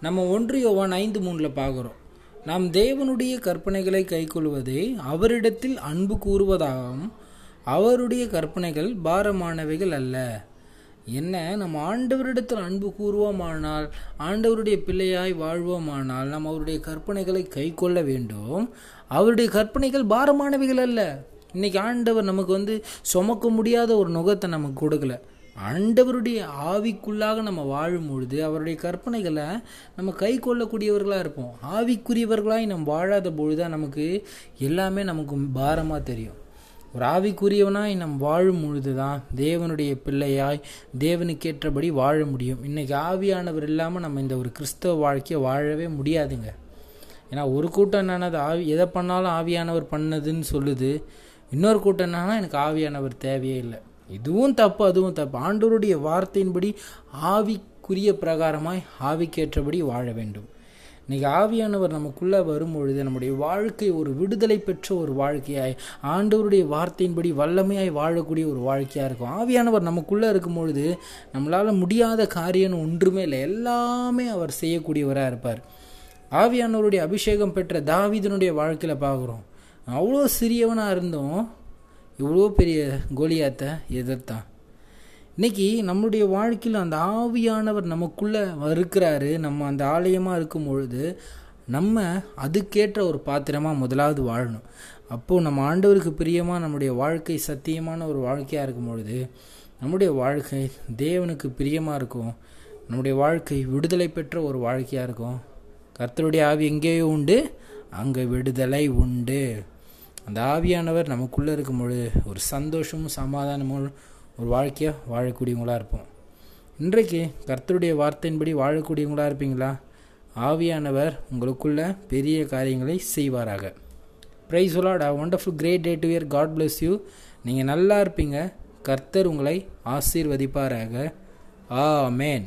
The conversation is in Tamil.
நம்ம ஒன்று யோவான் ஐந்து மூணில் பார்க்குறோம். நாம் தேவனுடைய கற்பனைகளை கைக்கொள்வதே அவரிடத்தில் அன்பு கூறுவதாகவும் அவருடைய கற்பனைகள் பாரமானவைகள் அல்ல. என்ன? நம்ம ஆண்டவரிடத்தில் அன்பு கூறுவோமானால் ஆண்டவருடைய பிள்ளையாய் வாழ்வோமானால் நாம் அவருடைய கற்பனைகளை கைக்கொள்ள வேண்டும். அவருடைய கற்பனைகள் பாரமானவைகள் அல்ல. இன்னைக்கு ஆண்டவர் நமக்கு வந்து சுமக்க முடியாத ஒரு நுகத்தை நமக்கு கொடுக்கல. ஆண்டவருடைய ஆவிக்குள்ளாக நம்ம வாழும் பொழுது அவருடைய கற்பனைகளை நம்ம கை கொள்ளக்கூடியவர்களாக இருப்போம். ஆவிக்குரியவர்களாய் நம்ம வாழாத பொழுது தான் நமக்கு எல்லாமே நமக்கு பாரமாக தெரியும். ஒரு ஆவிக்குரியவனாய் நம் வாழும் பொழுது தான் தேவனுடைய பிள்ளையாய் தேவனுக்கேற்றபடி வாழ முடியும். இன்றைக்கி ஆவியானவர் இல்லாமல் நம்ம இந்த ஒரு கிறிஸ்தவ வாழ்க்கையை வாழவே முடியாதுங்க. ஏன்னா ஒரு கூட்டம் என்னன்னா ஆவி எதை பண்ணாலும் ஆவியானவர் பண்ணதுன்னு சொல்லுது. இன்னொரு கூட்டம் என்னன்னா எனக்கு ஆவியானவர் தேவையே இல்லை. இதுவும் தப்பு அதுவும் தப்பு. ஆண்டவருடைய வார்த்தையின்படி ஆவிக்குரிய பிரகாரமாய் ஆவிக்கேற்றபடி வாழ வேண்டும். இன்றைக்கி ஆவியானவர் நமக்குள்ளே வரும்பொழுது நம்முடைய வாழ்க்கை ஒரு விடுதலை பெற்ற ஒரு வாழ்க்கையாய் ஆண்டவருடைய வார்த்தையின்படி வல்லமையாய் வாழக்கூடிய ஒரு வாழ்க்கையாக இருக்கும். ஆவியானவர் நமக்குள்ளே இருக்கும் பொழுது நம்மளால் முடியாத காரியம்னு ஒன்றுமே இல்லை. எல்லாமே அவர் செய்யக்கூடியவராக இருப்பார். ஆவியானவருடைய அபிஷேகம் பெற்ற தாவிதனுடைய வாழ்க்கையில் பார்க்குறோம் அவ்வளோ சிறியவனாக இருந்தும். இவ்வளோ பெரிய கோலியாத்தை எதிர்த்தான் இன்றைக்கி நம்மளுடைய வாழ்க்கையில் அந்த ஆவியானவர் நமக்குள்ளே இருக்கிறாரு நம்ம அந்த ஆலயமாக இருக்கும் பொழுது நம்ம அதுக்கேற்ற ஒரு பாத்திரமாக முதலாவது வாழணும். அப்போது நம்ம ஆண்டவருக்கு பிரியமாக நம்முடைய வாழ்க்கை சத்தியமான ஒரு வாழ்க்கையாக இருக்கும் பொழுது நம்முடைய வாழ்க்கை தேவனுக்கு பிரியமாக இருக்கும் நம்முடைய வாழ்க்கை விடுதலை பெற்ற ஒரு வாழ்க்கையாக இருக்கும். கர்த்தருடைய ஆவி எங்கேயோ உண்டு அங்கே விடுதலை உண்டு. அந்த ஆவியானவர் நமக்குள்ளே இருக்கும் பொழுது ஒரு சந்தோஷமும் சமாதானமும் ஒரு வாழ்க்கையாக வாழக்கூடியவங்களாக இருப்போம். இன்றைக்கு கர்த்தருடைய வார்த்தையின்படி வாழக்கூடியவங்களாக இருப்பீங்களா? ஆவியானவர் உங்களுக்குள்ள பெரிய காரியங்களை செய்வாராக. Praise உலாடா wonderful great day to year God bless you நீங்கள் நல்லா இருப்பீங்க. கர்த்தர் உங்களை ஆசீர்வதிப்பாராக. ஆ மேன்